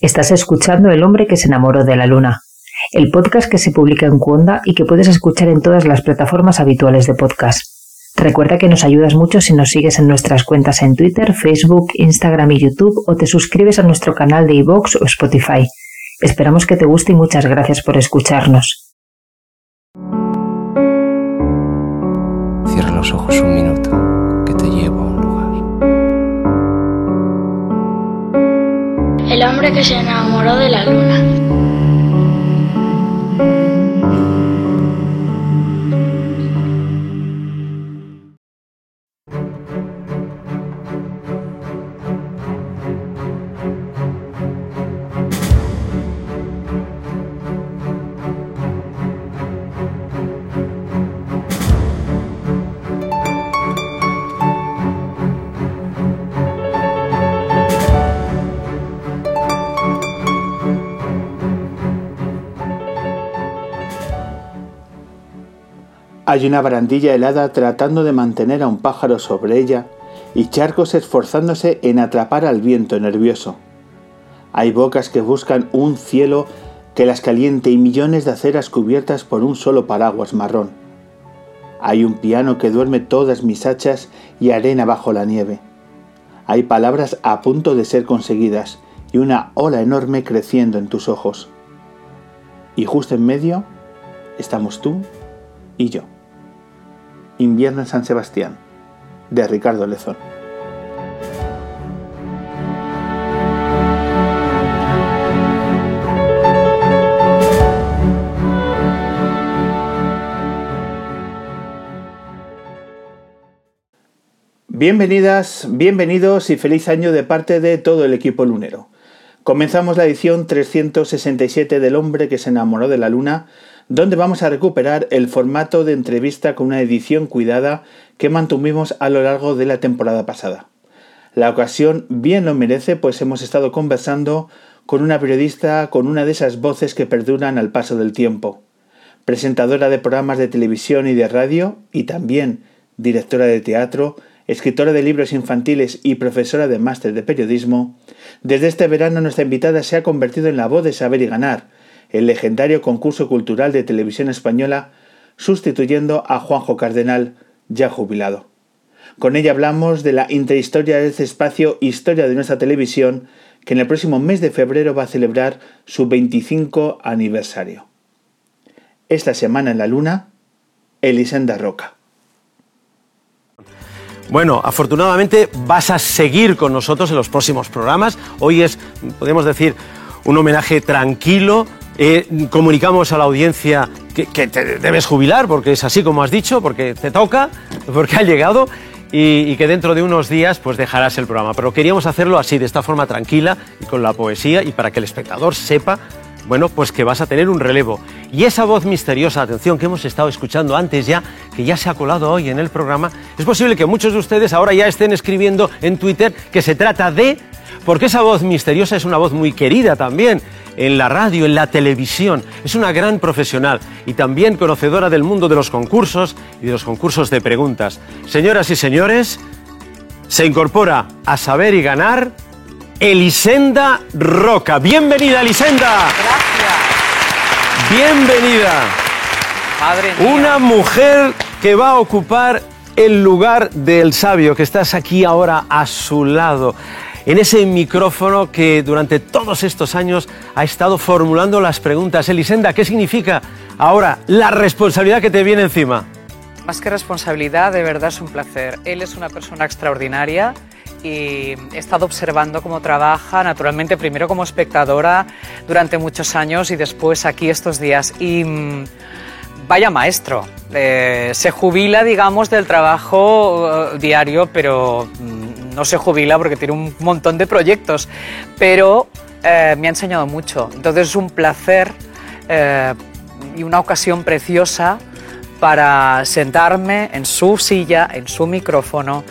Estás escuchando El hombre que se enamoró de la luna, el podcast que se publica en Cuonda y que puedes escuchar en todas las plataformas habituales de podcast. Recuerda que nos ayudas mucho si nos sigues en nuestras cuentas en Twitter, Facebook, Instagram y YouTube o te suscribes a nuestro canal de iVoox o Spotify. Esperamos que te guste y muchas gracias por escucharnos. Cierra los ojos un minuto, que te llevo El hombre que se enamoró de la luna. Hay una barandilla helada tratando de mantener a un pájaro sobre ella y charcos esforzándose en atrapar al viento nervioso. Hay bocas que buscan un cielo que las caliente y millones de aceras cubiertas por un solo paraguas marrón. Hay un piano que duerme todas mis hachas y arena bajo la nieve. Hay palabras a punto de ser conseguidas y una ola enorme creciendo en tus ojos. Y justo en medio estamos tú y yo. Invierno en San Sebastián, de Ricardo Lezón. Bienvenidas, bienvenidos y feliz año de parte de todo el equipo lunero. Comenzamos la edición 367 del hombre que se enamoró de la luna donde vamos a recuperar el formato de entrevista con una edición cuidada que mantuvimos a lo largo de la temporada pasada. La ocasión bien lo merece, pues hemos estado conversando con una periodista con una de esas voces que perduran al paso del tiempo. Presentadora de programas de televisión y de radio y también directora de teatro, escritora de libros infantiles y profesora de máster de periodismo, desde este verano nuestra invitada se ha convertido en la voz de saber y ganar, el legendario concurso cultural de televisión española, sustituyendo a Juanjo Cardenal, ya jubilado. Con ella hablamos de la interhistoria de este espacio Historia de nuestra televisión, que en el próximo mes de febrero va a celebrar su 25 aniversario. Esta semana en la Luna, Elisenda Roca. Bueno, afortunadamente vas a seguir con nosotros en los próximos programas. Hoy es, podemos decir, un homenaje tranquilo, eh, comunicamos a la audiencia que, te debes jubilar, porque es así como has dicho, porque te toca, porque ha llegado. Y, que dentro de unos días pues dejarás el programa. Pero queríamos hacerlo así, de esta forma tranquila y con la poesía y para que el espectador sepa, bueno, pues que vas a tener un relevo. Y esa voz misteriosa, atención, que hemos estado escuchando antes ya, que ya se ha colado hoy en el programa, es posible que muchos de ustedes ahora ya estén escribiendo en Twitter que se trata de... Porque esa voz misteriosa es una voz muy querida también en la radio, en la televisión. Es una gran profesional y también conocedora del mundo de los concursos y de los concursos de preguntas. Señoras y señores, se incorpora a Saber y Ganar Elisenda Roca. Bienvenida, Elisenda. Gracias. Bienvenida. Madre mía. Una mujer que va a ocupar el lugar del sabio, que estás aquí ahora a su lado en ese micrófono que durante todos estos años ha estado formulando las preguntas. Elisenda, ¿qué significa ahora la responsabilidad que te viene encima? Más que responsabilidad, de verdad es un placer. Él es una persona extraordinaria y he estado observando cómo trabaja, naturalmente primero como espectadora durante muchos años y después aquí estos días. Y mm, vaya maestro, eh, se jubila, digamos, del trabajo eh, diario, pero mm, no se jubila porque tiene un montón de proyectos, pero eh, me ha enseñado mucho. Entonces es un placer y una ocasión preciosa para sentarme en su silla, en su micrófono.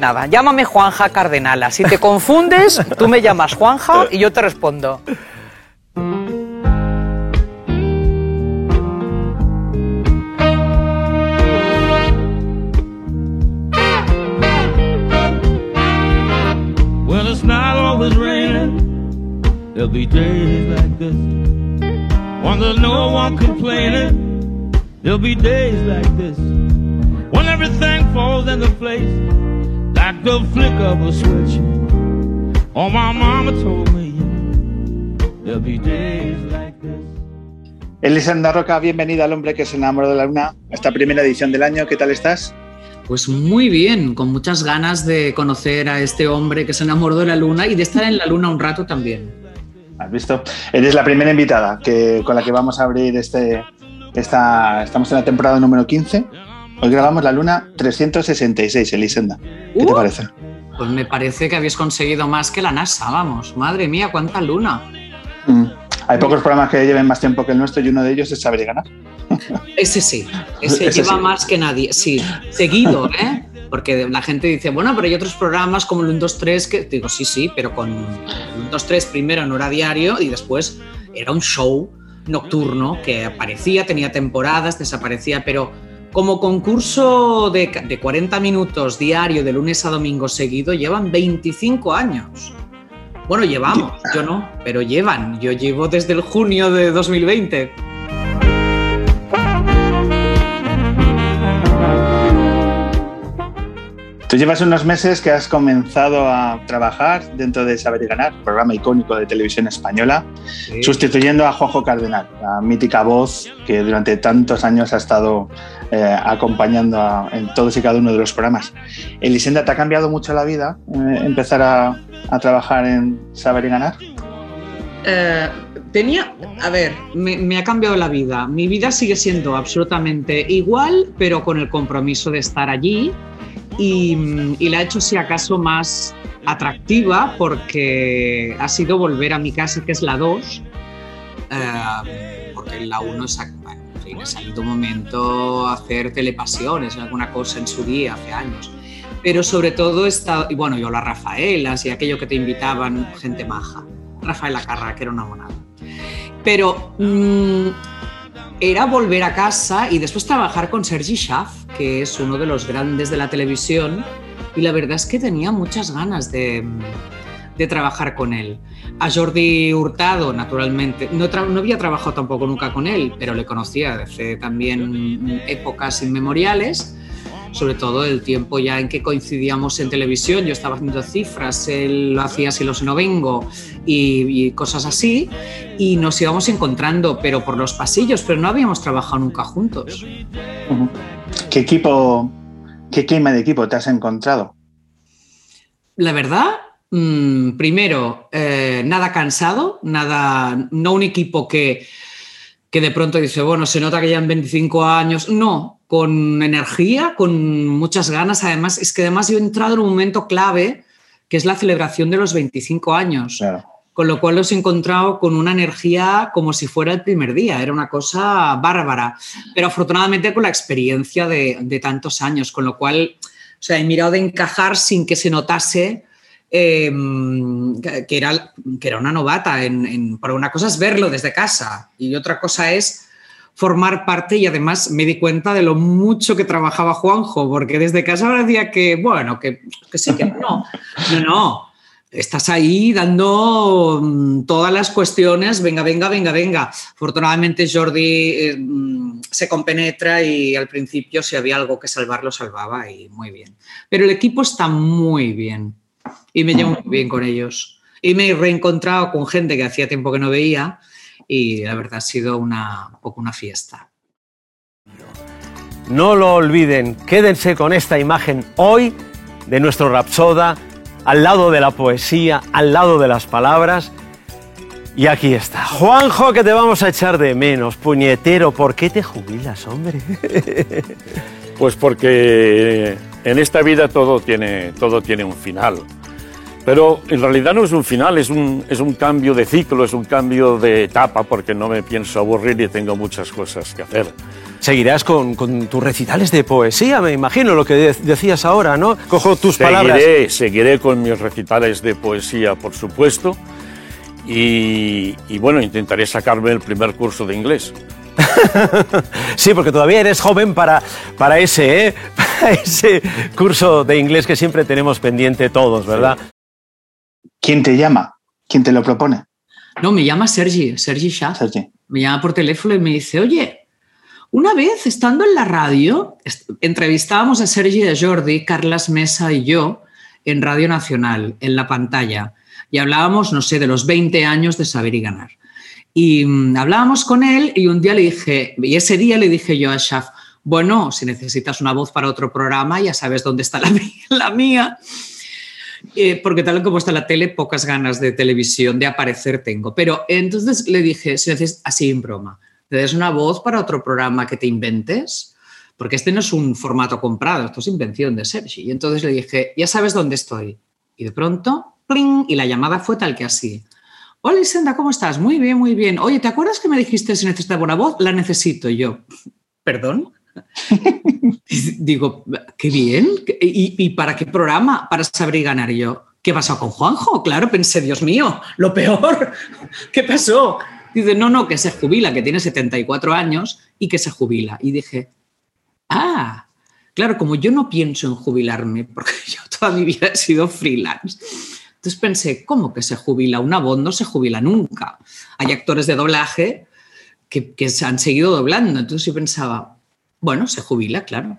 Nada, llámame Juanja Cardenala. Si te confundes, tú me llamas Juanja y yo te respondo. There'll be days like this when there's no one complaining. There'll be days like this when everything falls into place like the flick of a switch. Oh, my mama told me there'll be days like this. Elisenda Roca, bienvenida al hombre que se enamoró de la luna, esta primera edición del año. ¿Qué tal estás? Pues muy bien, con muchas ganas de conocer a este hombre que se enamoró de la luna y de estar en la luna un rato también. ¿Has visto? Eres la primera invitada que, con la que vamos a abrir este. Esta, estamos en la temporada número 15. Hoy grabamos la luna 366, Elisenda. ¿Qué te Uh. parece? Pues me parece que habéis conseguido más que la NASA, vamos. Madre mía, cuánta luna. Mm. Hay pocos programas que lleven más tiempo que el nuestro y uno de ellos es Saber y Ganar. Ese sí, ese, Ese lleva sí. más que nadie. Sí, seguido, ¿eh? Porque la gente dice, bueno, pero hay otros programas como el 1, 2, 3 que digo, sí, sí, pero con el 1, 2, 3 primero no era diario y después era un show nocturno que aparecía, tenía temporadas, desaparecía, pero como concurso de, de 40 minutos diario de lunes a domingo seguido llevan 25 años. Bueno, llevamos, yo no, pero llevan. Yo llevo desde el junio de 2020. Tú llevas unos meses que has comenzado a trabajar dentro de Saber y Ganar, programa icónico de televisión española, Sí. sustituyendo a Juanjo Cardenal, la mítica voz que durante tantos años ha estado eh, acompañando a- en todos y cada uno de los programas. Elisenda, ¿te ha cambiado mucho la vida eh, empezar a, a trabajar en Saber y Ganar? Eh, tenía, a ver, me, me ha cambiado la vida. Mi vida sigue siendo absolutamente igual, pero con el compromiso de estar allí y, mm, y la ha hecho, si acaso, más atractiva porque ha sido volver a mi casa, que es la 2, eh, porque en la 1 es, en salido un momento hacer telepasiones, alguna cosa en su día, hace años. Pero sobre todo está, y bueno, yo las Rafaelas y aquello que te invitaban, gente maja. Rafaela Carra, que era una monada. Pero mm, era volver a casa y después trabajar con Sergi Schaff, que es uno de los grandes de la televisión, y la verdad es que tenía muchas ganas de, trabajar con él. A Jordi Hurtado, naturalmente, no, había trabajado tampoco nunca con él, pero le conocía desde también épocas inmemoriales sobre todo el tiempo ya en que coincidíamos en televisión, yo estaba haciendo cifras, él lo hacía si lo sé no vengo y, cosas así, y nos íbamos encontrando, pero por los pasillos, pero no habíamos trabajado nunca juntos. Ujú. ¿Qué equipo, qué clima de equipo te has encontrado? La verdad, mm, primero, eh, nada cansado, nada, no un equipo que, que de pronto dice, bueno, se nota que ya en 25 años, no, con energía, con muchas ganas, además, es que además yo he entrado en un momento clave, que es la celebración de los 25 años. Claro. Con lo cual los he encontrado con una energía como si fuera el primer día, era una cosa bárbara, pero afortunadamente con la experiencia de, tantos años, con lo cual, o sea, he mirado de encajar sin que se notase eh, que, era, que era una novata. En, en, pero una cosa es verlo desde casa y otra cosa es formar parte y además me di cuenta de lo mucho que trabajaba Juanjo, porque desde casa parecía que, bueno, que, que sí, que no, no, no estás ahí dando mm, todas las cuestiones, venga, venga, venga, venga. Afortunadamente Jordi eh, mm, se compenetra y al principio si había algo que salvar lo salvaba y muy bien. Pero el equipo está muy bien y me llevo muy bien con ellos. Y me he reencontrado con gente que hacía tiempo que no veía y la verdad ha sido una, un poco una fiesta. No lo olviden, quédense con esta imagen hoy de nuestro Rapsoda al lado de la poesía, al lado de las palabras. Y aquí está. Juanjo, que te vamos a echar de menos. Puñetero, ¿por qué te jubilas, hombre? Pues porque en esta vida todo tiene, todo tiene un final. Pero en realidad no es un final, es un, es un cambio de ciclo, es un cambio de etapa, porque no me pienso aburrir y tengo muchas cosas que hacer. Seguirás con, con tus recitales de poesía, me imagino, lo que de- decías ahora, ¿no? Cojo tus palabras. Seguiré, seguiré con mis recitales de poesía, por supuesto. Y, y bueno, intentaré sacarme el primer curso de inglés. Sí, porque todavía eres joven para, para ese, ¿eh? Para ese curso de inglés que siempre tenemos pendiente todos, ¿verdad? ¿Quién te llama? ¿Quién te lo propone? No, me llama Sergi, Sergi Shah. Sergi. Me llama por teléfono y me dice, oye, una vez estando en la radio, entrevistábamos a Sergi de Jordi, Carlas Mesa y yo en Radio Nacional, en la pantalla, y hablábamos, no sé, de los 20 años de saber y ganar. Y mm, hablábamos con él y un día le dije, y ese día le dije yo a Shaf, bueno, si necesitas una voz para otro programa, ya sabes dónde está la, mía-. Eh, porque tal como está la tele, pocas ganas de televisión, de aparecer tengo. Pero entonces le dije, si neces- así en broma, ¿te des una voz para otro programa que te inventes? Porque este no es un formato comprado, esto es invención de Sergi. Y entonces le dije, ya sabes dónde estoy. Y de pronto, ¡pling! y la llamada fue tal que así. Hola Isenda, ¿cómo estás? Muy bien, muy bien. Oye, ¿te acuerdas que me dijiste si necesitaba una voz? La necesito Y yo. ¿Perdón? Digo, qué bien. ¿Y, para qué programa? Para saber y ganar yo. ¿Qué pasó con Juanjo? Claro, pensé, Dios mío, lo peor. ¿Qué pasó? Dice, no, no, que se jubila, que tiene 74 años y que se jubila. Y dije, ah, claro, como yo no pienso en jubilarme, porque yo toda mi vida he sido freelance. Entonces pensé, ¿cómo que se jubila? Una voz no se jubila nunca. Hay actores de doblaje que, que se han seguido doblando. Entonces yo pensaba, bueno, se jubila, claro.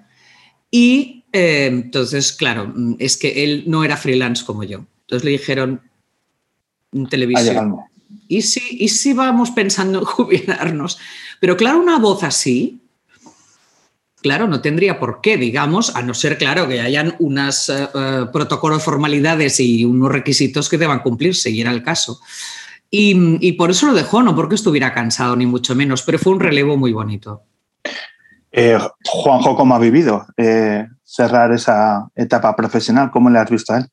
Y eh, entonces, claro, es que él no era freelance como yo. Entonces le dijeron en televisión. ¿Y si, ¿Y vamos pensando en jubilarnos? Pero claro, una voz así, claro, no tendría por qué, digamos, a no ser, claro, que hayan unos protocolos, formalidades y unos requisitos que deban cumplirse, y era el caso. Y, por eso lo dejó, no porque estuviera cansado, ni mucho menos, pero fue un relevo muy bonito. Eh, Juanjo, ¿cómo ha vivido eh, cerrar esa etapa profesional? ¿Cómo le has visto a él?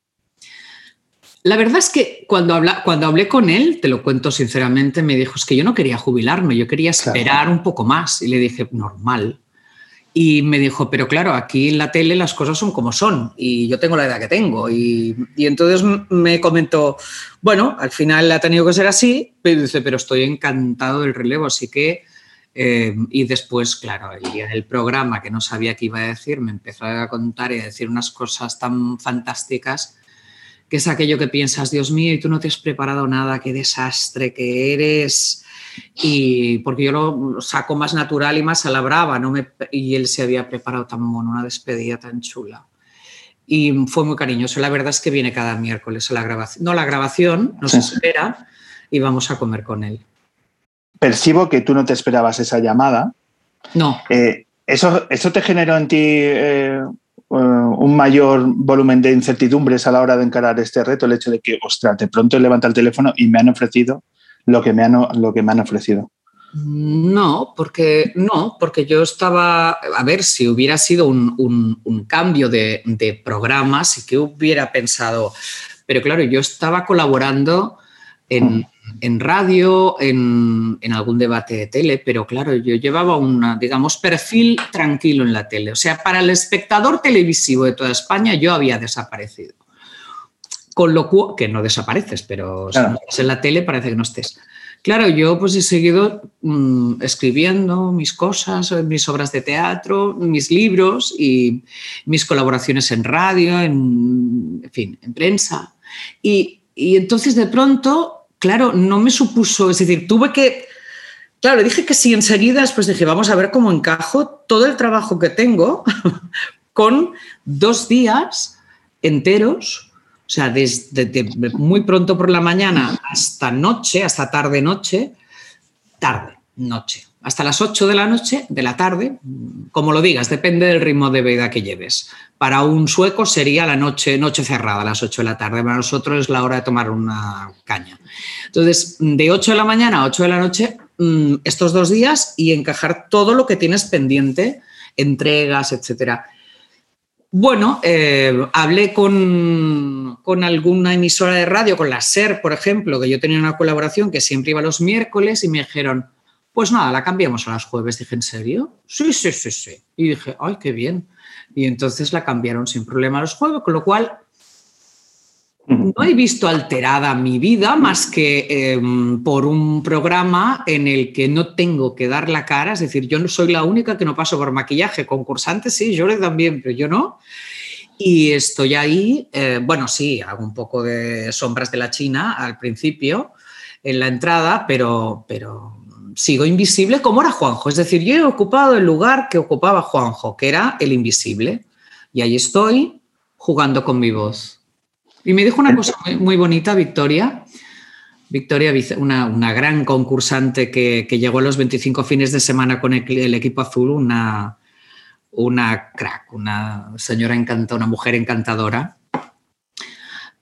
La verdad es que cuando, habla, cuando hablé con él, te lo cuento sinceramente, me dijo, es que yo no quería jubilarme, yo quería esperar Claro. un poco más. Y le dije, normal. Y me dijo, pero claro, aquí en la tele las cosas son como son y yo tengo la edad que tengo. Y, y entonces me comentó, bueno, al final ha tenido que ser así, pero dice, pero estoy encantado del relevo, así que... eh, y después, claro, el día del programa, que no sabía qué iba a decir, me empezó a contar y a decir unas cosas tan fantásticas que es aquello que piensas, Dios mío, y tú no te has preparado nada, qué desastre que eres. Y porque yo lo saco más natural y más a la brava, no me, y él se había preparado tan mono, una despedida tan chula. Y fue muy cariñoso. La verdad es que viene cada miércoles a la grabación. No, la grabación nos Sí. espera y vamos a comer con él. Percibo que tú no te esperabas esa llamada. No, Eh, ¿eso, ¿Eso te generó en ti eh, eh, un mayor volumen de incertidumbres a la hora de encarar este reto? El hecho de que, ostras, de pronto levanta el teléfono y me han ofrecido lo que me han, lo que me han ofrecido. No, porque no, porque yo estaba, a ver, si hubiera sido un, un- un cambio de, de programa, sí que hubiera pensado, pero claro, yo estaba colaborando en, en radio, en, en algún debate de tele, pero claro, yo llevaba un, digamos, perfil tranquilo en la tele. O sea, para el espectador televisivo de toda España yo había desaparecido. Con lo cual, que no desapareces, pero si Claro. no estás en la tele parece que no estés. Claro, yo pues he seguido mm, escribiendo mis cosas, mis obras de teatro, mis libros y mis colaboraciones en radio, en, en fin, en prensa. Y, y entonces de pronto, claro, no me supuso, es decir, tuve que, claro, dije que sí enseguida, después dije, vamos a ver cómo encajo todo el trabajo que tengo con dos días enteros, o sea, desde de muy pronto por la mañana hasta noche, hasta tarde noche, tarde, noche, hasta las 8 de la noche, de la tarde, como lo digas, depende del ritmo de vida que lleves. Para un sueco sería la noche, noche cerrada, a las 8 de la tarde. Para nosotros es la hora de tomar una caña. Entonces, de 8 de la mañana a 8 de la noche, mm, estos dos días y encajar todo lo que tienes pendiente, entregas, etcétera. Bueno, eh, hablé con, con, alguna emisora de radio, con la SER, por ejemplo, que yo tenía una colaboración que siempre iba los miércoles y me dijeron, pues nada, la cambiamos a los jueves. Dije, ¿en serio? Sí, sí, sí, sí. Y dije, ay, qué bien. Y entonces la cambiaron sin problema a los jueves, con lo cual no he visto alterada mi vida más que eh, por un programa en el que no tengo que dar la cara, es decir, yo no soy la única que no paso por maquillaje, concursantes sí, yo también, pero yo no. Y estoy ahí, eh, bueno, sí, hago un poco de sombras de la China al principio, en la entrada, pero, pero sigo invisible como era Juanjo. Es decir, yo he ocupado el lugar que ocupaba Juanjo, que era el invisible. Y ahí estoy jugando con mi voz. Y me dijo una cosa muy, muy bonita, Victoria. Victoria, una, una gran concursante que, que, llegó a los 25 fines de semana con el, el equipo azul, una, una crack, una señora encantada, una mujer encantadora.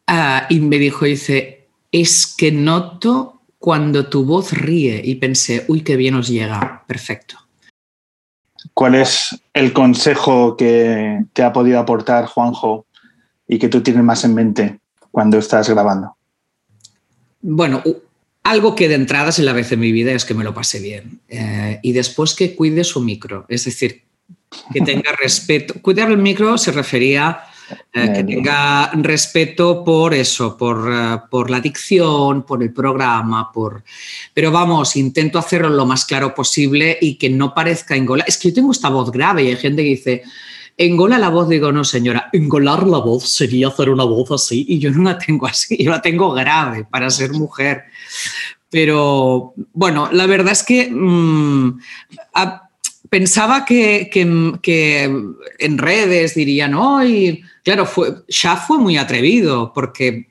Uh, y me dijo, dice, es que noto cuando tu voz ríe y pensé, uy, qué bien os llega, perfecto. ¿Cuál es el consejo que te ha podido aportar Juanjo y que tú tienes más en mente cuando estás grabando? Bueno, algo que de entrada es la vez en mi vida es que me lo pase bien. Eh, y después que cuide su micro, es decir, que tenga respeto. Cuidar el micro se refería eh, que tenga respeto por eso, por, uh, por, la dicción, por el programa, por... Pero vamos, intento hacerlo lo más claro posible y que no parezca engolar. Es que yo tengo esta voz grave y hay gente que dice, engola la voz, digo, no señora, engolar la voz sería hacer una voz así y yo no la tengo así, yo la tengo grave para ser mujer. Pero bueno, la verdad es que... Mmm, a, pensaba que, en redes dirían, hoy, claro, fue, ya fue muy atrevido, porque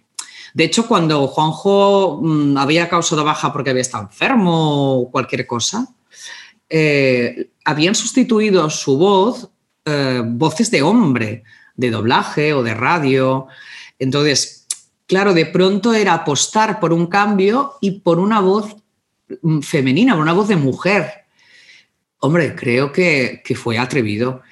de hecho cuando Juanjo mmm, había causado baja porque había estado enfermo o cualquier cosa, eh, habían sustituido su voz, eh, voces de hombre, de doblaje o de radio. Entonces, claro, de pronto era apostar por un cambio y por una voz femenina, por una voz de mujer. Hombre, creo que, fue atrevido.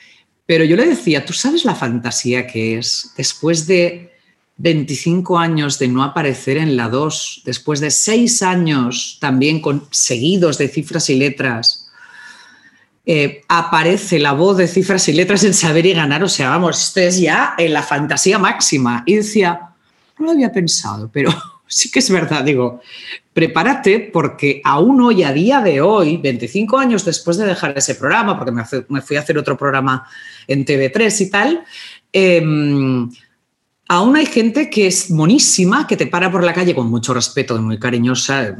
Pero yo le decía, ¿tú sabes la fantasía que es después de 25 años de no aparecer en la 2, después de 6 años también con, seguidos de cifras y letras? Eh, aparece la voz de cifras y letras en Saber y Ganar, o sea, vamos, esto es ya en la fantasía máxima. Y decía, no lo había pensado, pero sí que es verdad, digo, prepárate porque aún hoy, a día de hoy, 25 años después de dejar ese programa, porque me, fui a hacer otro programa en TV3 y tal, eh, aún hay gente que es monísima, que te para por la calle con mucho respeto, muy cariñosa,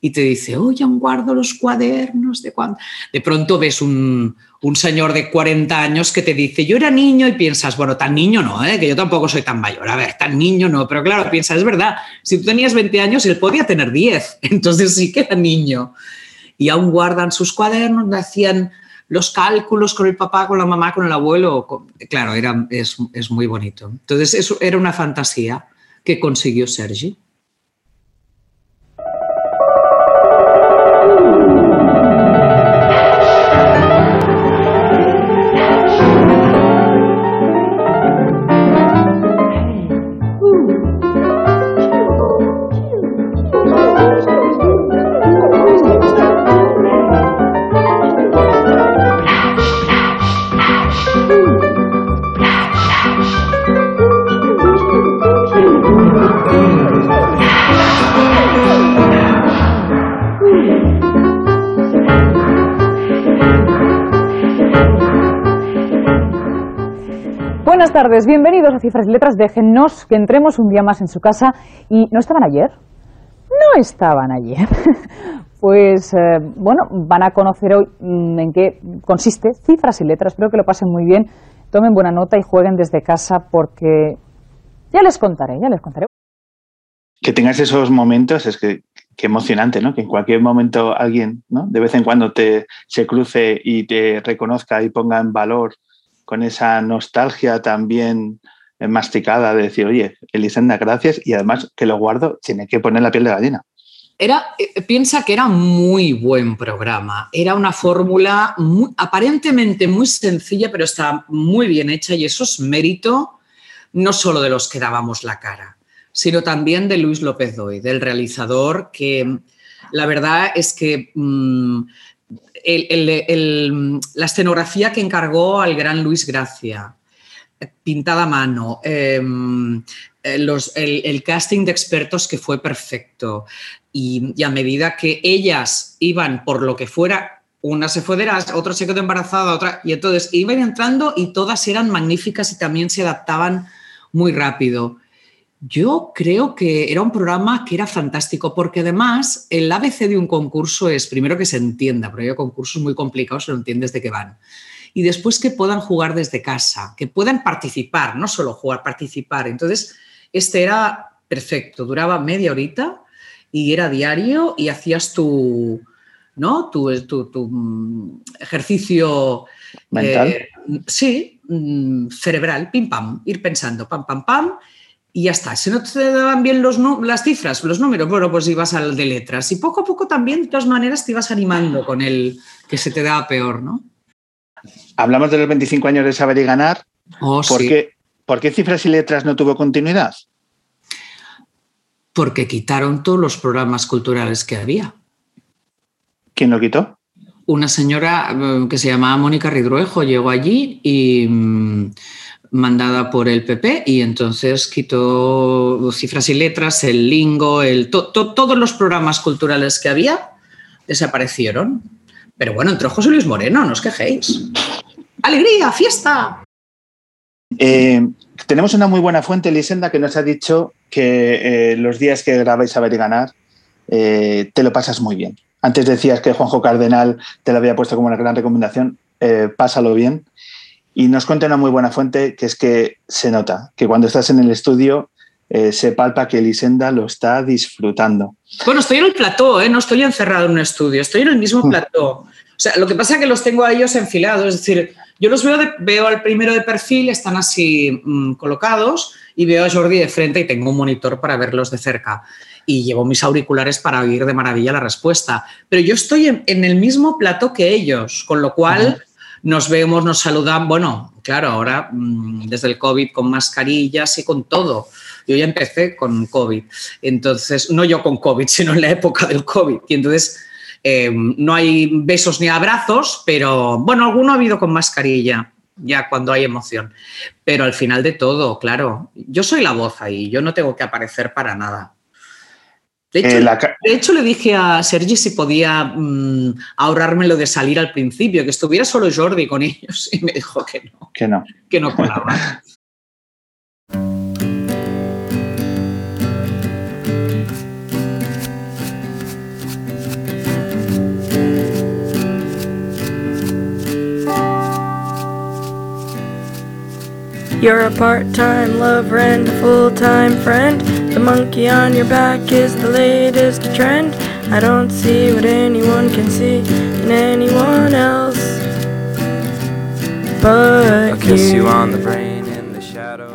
y te dice, oye, aún guardo los cuadernos de cuando... De pronto ves un, un, señor de 40 años que te dice, yo era niño, y piensas, bueno, tan niño no, ¿eh? que yo tampoco soy tan mayor, a ver, tan niño no, pero claro, piensas, es verdad, si tú tenías 20 años, él podía tener 10, entonces sí que era niño. Y aún guardan sus cuadernos, hacían los cálculos con el papá, con la mamá, con el abuelo. Claro, era, es, es, muy bonito. Entonces, eso era una fantasía que consiguió Sergi. Tardes, bienvenidos a Cifras y Letras. Déjennos que entremos un día más en su casa. ¿Y no estaban ayer? No estaban ayer. Pues eh, bueno, van a conocer hoy mmm, en qué consiste Cifras y Letras. Espero que lo pasen muy bien, tomen buena nota y jueguen desde casa porque ya les contaré, ya les contaré. Que tengas esos momentos es que emocionante, ¿no? Que en cualquier momento alguien, ¿no? De vez en cuando te se cruce y te reconozca y ponga en valor con esa nostalgia también masticada de decir, oye, Elisenda, gracias, y además que lo guardo, tiene que poner la piel de gallina. Era, eh, piensa que era muy buen programa, era una fórmula aparentemente muy sencilla, pero está muy bien hecha y eso es mérito no solo de los que dábamos la cara, sino también de Luis López Doy, del realizador, que la verdad es que mmm, la escenografía que encargó al gran Luis Gracia, pintada a mano, eh, los, el, casting de expertos que fue perfecto y, y, a medida que ellas iban por lo que fuera, una se fue de las, otra se quedó embarazada, otra, y entonces iban entrando y todas eran magníficas y también se adaptaban muy rápido. Yo creo que era un programa que era fantástico porque además el ABC de un concurso es primero que se entienda, porque hay concursos muy complicados, no entiendes de qué van. Y después que puedan jugar desde casa, que puedan participar, no solo jugar, participar. Entonces, este era perfecto, duraba media horita y era diario y hacías tu, ¿no? tu, tu, tu mm, ejercicio Mental. eh, sí, mm, cerebral, pim pam, ir pensando, pam, pam, pam, y ya está. Si no te daban bien los, las cifras, los números, bueno, pues ibas al de letras. Y poco a poco también, de todas maneras, te ibas animando con el que se te daba peor, ¿no? Hablamos de los 25 años de saber y ganar. Oh, ¿Por, sí. qué, por qué cifras y letras no tuvo continuidad? Porque quitaron todos los programas culturales que había. ¿Quién lo quitó? Una señora eh, que se llamaba Mónica Ridruejo llegó allí y mm, mandada por el PP y entonces quitó cifras y letras, el lingo, el, to- to- todos los programas culturales que había desaparecieron. Pero bueno, entró José Luis Moreno, no os quejéis. ¡Alegría! ¡Fiesta! Eh, tenemos una muy buena fuente, Lisenda, que nos ha dicho que eh, los días que grabáis Saber y Ganar eh, te lo pasas muy bien. Antes decías que Juanjo Cardenal te lo había puesto como una gran recomendación. pásalo bien. Y nos cuenta una muy buena fuente que es que se nota que cuando estás en el estudio eh, se palpa que Lisenda lo está disfrutando. Bueno, estoy en el plató, ¿eh? no estoy encerrado en un estudio, estoy en el mismo plató. O sea, lo que pasa es que los tengo a ellos enfilados, es decir, yo los veo, de- veo al primero de perfil, están así mm, colocados y veo a Jordi de frente y tengo un monitor para verlos de cerca. Y llevo mis auriculares para oír de maravilla la respuesta. Pero yo estoy en, en el mismo plató que ellos, con lo cual nos vemos, nos saludan. Bueno, claro, ahora mm, desde el COVID con mascarillas y con todo. Yo ya empecé con COVID. Entonces, no yo con COVID, sino en la época del COVID. Y entonces eh, no hay besos ni abrazos, pero bueno, alguno ha habido con mascarilla, ya cuando hay emoción. Pero al final de todo, claro, yo soy la voz ahí, yo no tengo que aparecer para nada. De hecho, Eh, la de hecho, le dije a Sergi si podía mm, ahorrarme lo de salir al principio, que estuviera solo Jordi con ellos, y me dijo que no, que no. que no colaba. You're a part-time lover and a full-time friend. The monkey on your back is the latest trend. I don't see what anyone can see in anyone else. But you.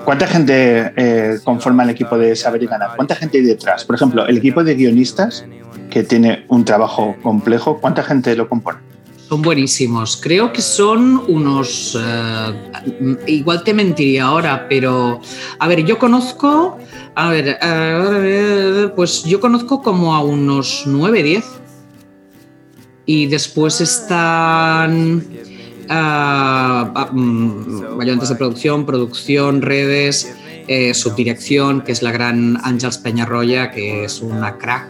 ¿Cuánta gente eh, conforma el equipo de Saber y Ganar? ¿Cuánta gente hay detrás? Por ejemplo, el equipo de guionistas, que tiene un trabajo complejo, ¿cuánta gente lo compone? Son buenísimos. Creo que son unos. eh, igual te mentiría ahora, pero. A ver, yo conozco. A ver, eh, pues yo conozco como a unos 9, 10. Y después están. ah, ah, ayudantes de producción, producción, redes, eh, subdirección, que es la gran Ángels Peñarroya, que es una crack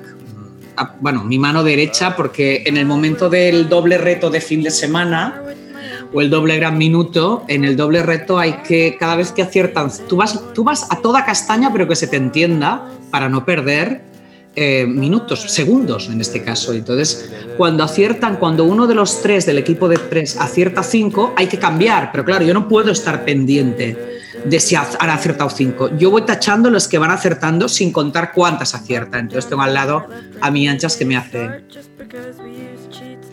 a- bueno, mi mano derecha, porque en el momento del doble reto de fin de semana o el doble gran minuto, en el doble reto hay que, cada vez que aciertan, tú vas, tú vas a toda castaña, pero que se te entienda para no perder eh, minutos, segundos en este caso. Entonces, cuando aciertan, cuando uno de los tres del equipo de tres acierta cinco, hay que cambiar, pero claro, yo no puedo estar pendiente de si ha- han acertado cinco. Yo voy tachando los que van acertando sin contar cuántas aciertan. Entonces tengo al lado a mi anchas que me hace.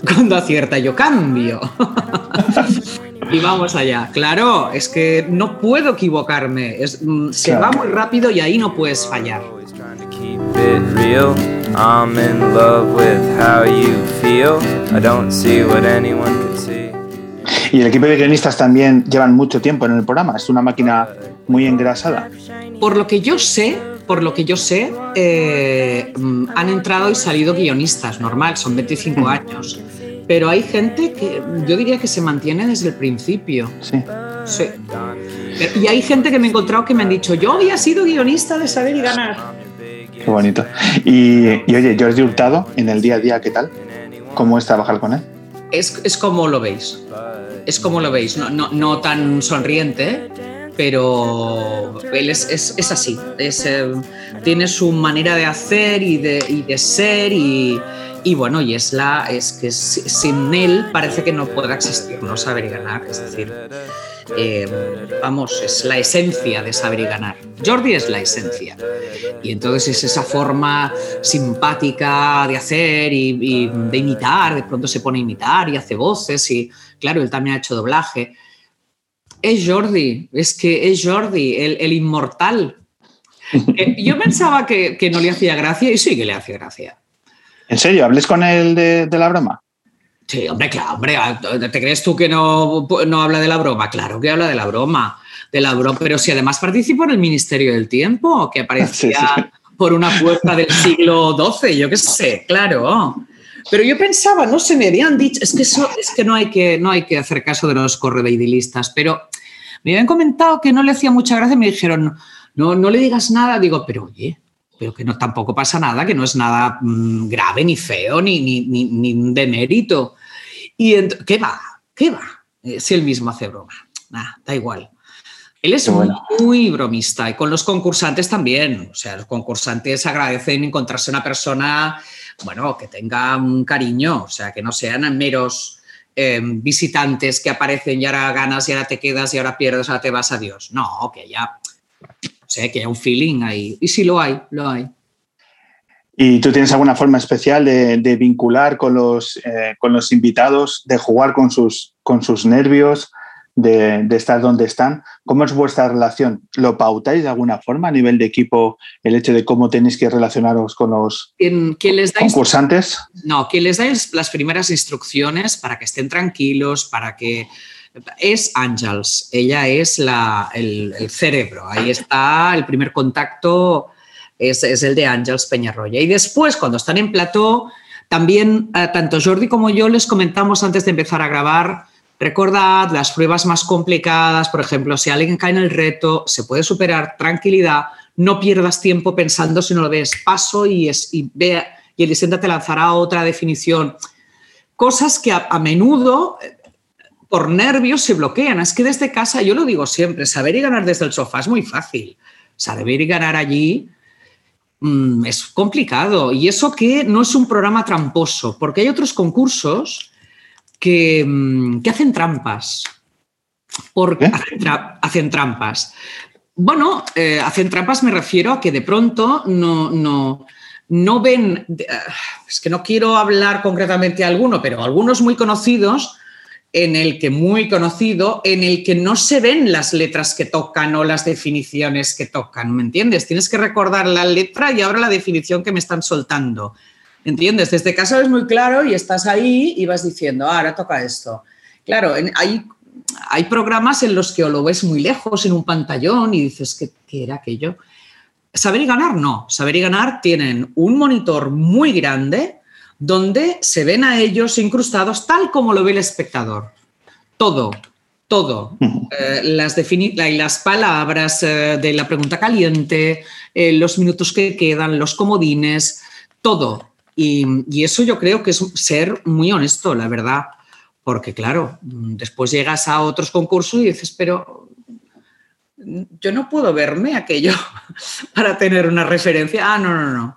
Cuando acierta yo cambio. y vamos allá. Claro, es que no puedo equivocarme. Es, mm, se Claro. va muy rápido y ahí no puedes fallar. keep it real. I'm in love with how you feel. I don't see what anyone could see. Y el equipo de guionistas también llevan mucho tiempo en el programa. Es una máquina muy engrasada. Por lo que yo sé, por lo que yo sé, eh, mm, han entrado y salido guionistas, normal, son 25 años. Pero hay gente que yo diría que se mantiene desde el principio. Sí. Sí. Pero- Y hay gente que me he encontrado que me han dicho, yo había sido guionista de Saber y Ganar. Qué bonito. Y, y oye, Jordi Hurtado, en el día a día, ¿qué tal? ¿Cómo es trabajar con él? Es, es como lo veis. Es como lo veis, no, no, no tan sonriente, pero él es, es- así, eh, tiene su manera de hacer y de, ser y, bueno, y es la es que si- sin él parece que no pueda existir, no saber y ganar, es decir, eh, vamos, es la esencia de saber y ganar. Jordi es la esencia. Y entonces es esa forma simpática de hacer y, y de imitar, de pronto se pone a imitar y hace voces y claro, él también ha hecho doblaje. Es Jordi, es que es Jordi, el, el inmortal. Eh, Yo pensaba que, que no le hacía gracia y sí que le hace gracia. ¿En serio? ¿Hables con él de, de la broma? Sí, hombre, claro, hombre, ¿te crees tú que no, no habla de la broma? Claro que habla de la broma, de la broma, pero si además participó en el Ministerio del Tiempo, que aparecía Sí, sí. por una puerta del siglo XII, yo qué sé, claro. Pero yo pensaba, no sé, me habían dicho, es que eso, es que no hay que, no hay que hacer caso de los correveidilistas, pero me habían comentado que no le hacía mucha gracia y me dijeron, no, no le digas nada, digo, pero oye, pero que no tampoco pasa nada, que no es nada mm, grave, ni feo, ni, ni, ni, ni demérito. Y ¿qué va? ¿Qué va? Eh, si él mismo hace broma. Ah, da igual. Él es bueno. muy bromista y con los concursantes también. O sea, los concursantes agradecen encontrarse una persona, bueno, que tenga un cariño, o sea, que no sean meros eh, visitantes que aparecen y ahora ganas y ahora te quedas y ahora pierdes, ahora te vas a Dios. No, que haya, o sea, que haya un feeling ahí. Y sí lo hay, lo hay. ¿Y tú tienes alguna forma especial de, de vincular con los, eh, con los invitados, de jugar con sus, con sus nervios, de, de estar donde están? ¿Cómo es vuestra relación? ¿Lo pautáis de alguna forma a nivel de equipo el hecho de cómo tenéis que relacionaros con los ¿Quién, quién les concursantes? No, que les dais las primeras instrucciones para que estén tranquilos, para que... Es Ángels, ella es la, el, el cerebro, ahí está el primer contacto, es, es el de Ángels Peñarroya. Y después, cuando están en plató, también eh, tanto Jordi como yo les comentamos antes de empezar a grabar, recordad las pruebas más complicadas, por ejemplo, si alguien cae en el reto, se puede superar, tranquilidad, no pierdas tiempo pensando si no lo ves, paso y, es, y ve y el disidente te lanzará otra definición. Cosas que a, a menudo eh, por nervios se bloquean. Es que desde casa, yo lo digo siempre, saber y ganar desde el sofá es muy fácil. Saber y ganar allí mm, es complicado. Y eso que no es un programa tramposo, porque hay otros concursos que, mm, que hacen trampas. Porque hacen, tra- hacen trampas. Bueno, eh, hacen trampas me refiero a que de pronto no, no, no ven, ah, es que no quiero hablar concretamente de alguno, pero algunos muy conocidos, en el que muy conocido, en el que no se ven las letras que tocan o las definiciones que tocan, ¿me entiendes? Tienes que recordar la letra y ahora la definición que me están soltando. ¿Entiendes? Desde casa es muy claro y estás ahí y vas diciendo, "Ah, ahora toca esto. Claro, en- hay, hay programas en los que o lo ves muy lejos en un pantallón y dices, ¿qué, qué era aquello? Saber y ganar no. Saber y ganar tienen un monitor muy grande donde se ven a ellos incrustados tal como lo ve el espectador. Todo, todo. Eh, las, las palabras eh, de la pregunta caliente, eh, los minutos que quedan, los comodines, todo. Y, y eso yo creo que es ser muy honesto, la verdad. Porque claro, después llegas a otros concursos y dices, pero yo no puedo verme aquello para tener una referencia. Ah, no, no, no.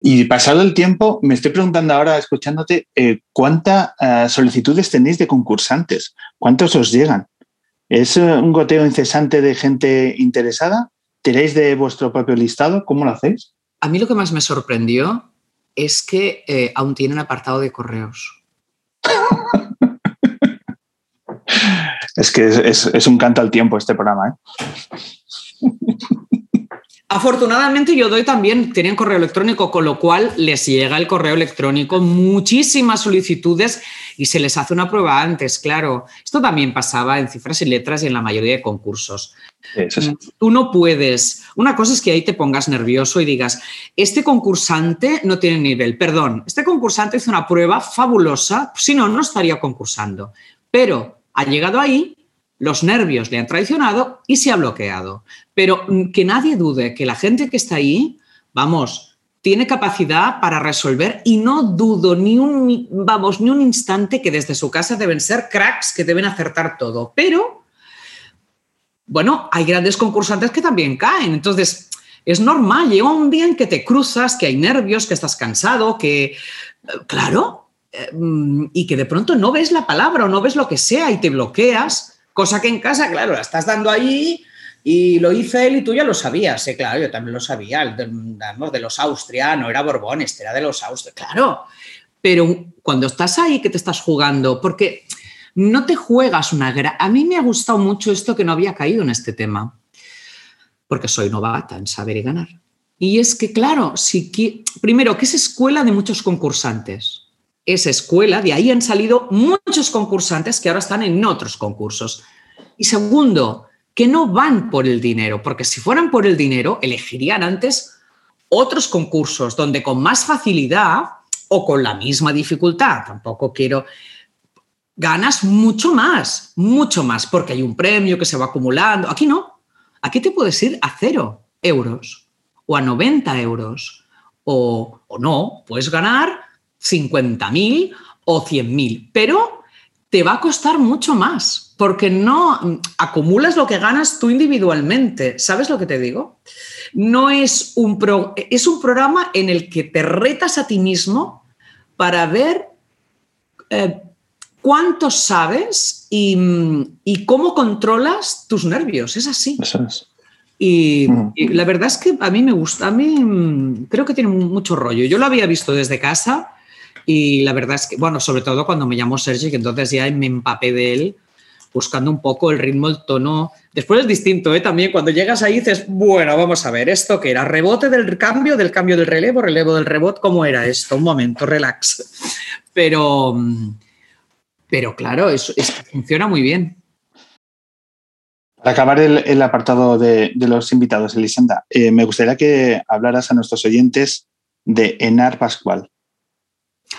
Y pasado el tiempo, me estoy preguntando ahora, escuchándote, eh, ¿cuántas solicitudes tenéis de concursantes? ¿Cuántos os llegan? ¿Es eh, un goteo incesante de gente interesada? ¿Tiráis de vuestro propio listado? ¿Cómo lo hacéis? A mí lo que más me sorprendió es que eh, aún tienen apartado de correos. Es que es, es- es un canto al tiempo este programa. ¿eh? Afortunadamente yo doy también, tienen correo electrónico, con lo cual les llega el correo electrónico, muchísimas solicitudes y se les hace una prueba antes, claro. Esto también pasaba en cifras y letras y en la mayoría de concursos. Tú no puedes. Una cosa es que ahí te pongas nervioso y digas, este concursante no tiene nivel, perdón, este concursante hizo una prueba fabulosa, si no, no estaría concursando. Pero ha llegado ahí, los nervios le han traicionado y se ha bloqueado. Pero mm, que nadie dude que la gente que está ahí, vamos, tiene capacidad para resolver y no dudo ni un, vamos, ni un instante que desde su casa deben ser cracks que deben acertar todo. Pero bueno, hay grandes concursantes que también caen. Entonces, es normal, llega un día en que te cruzas, que hay nervios, que estás cansado, que, eh, claro, eh, mm, y que de pronto no ves la palabra o no ves lo que sea y te bloqueas, cosa que en casa, claro, la estás dando ahí y lo hice él y tú ya lo sabías, ¿eh? claro, yo también lo sabía, el de, los Austria, no era Borbón, este era de los Austria, claro, pero cuando estás ahí, que te estás jugando? Porque no te juegas una gran... A mí me ha gustado mucho esto que no había caído en este tema porque soy novata en saber y ganar. Y es que, claro, si primero, que es escuela de muchos concursantes. Es escuela, de ahí han salido muchos concursantes que ahora están en otros concursos. Y segundo, que no van por el dinero, porque si fueran por el dinero, elegirían antes otros concursos donde con más facilidad o con la misma dificultad, tampoco quiero, ganas mucho más, mucho más, porque hay un premio que se va acumulando. Aquí no, Aquí te puedes ir a cero euros o a 90 euros o, no, puedes ganar 50.000 o 100.000, pero te va a costar mucho más porque no acumulas lo que ganas tú individualmente. ¿Sabes lo que te digo? No es un, es un programa en el que te retas a ti mismo para ver eh, cuánto sabes y, cómo controlas tus nervios. Es así. Y, la verdad es que a mí me gusta, a mí mm, creo que tiene mucho rollo. Yo lo había visto desde casa y la verdad es que, bueno, sobre todo cuando me llamó Sergi, que entonces ya me empapé de él, buscando un poco el ritmo, el tono. Después es distinto, ¿eh? También cuando llegas ahí dices, bueno, vamos a ver, ¿esto qué era? ¿Rebote del cambio, del cambio del relevo, relevo del rebote? ¿Cómo era esto? Un momento, relax. Pero pero claro, eso, funciona muy bien. Para acabar el, apartado de, los invitados, Elisenda, eh, me gustaría que hablaras a nuestros oyentes de Enar Pascual.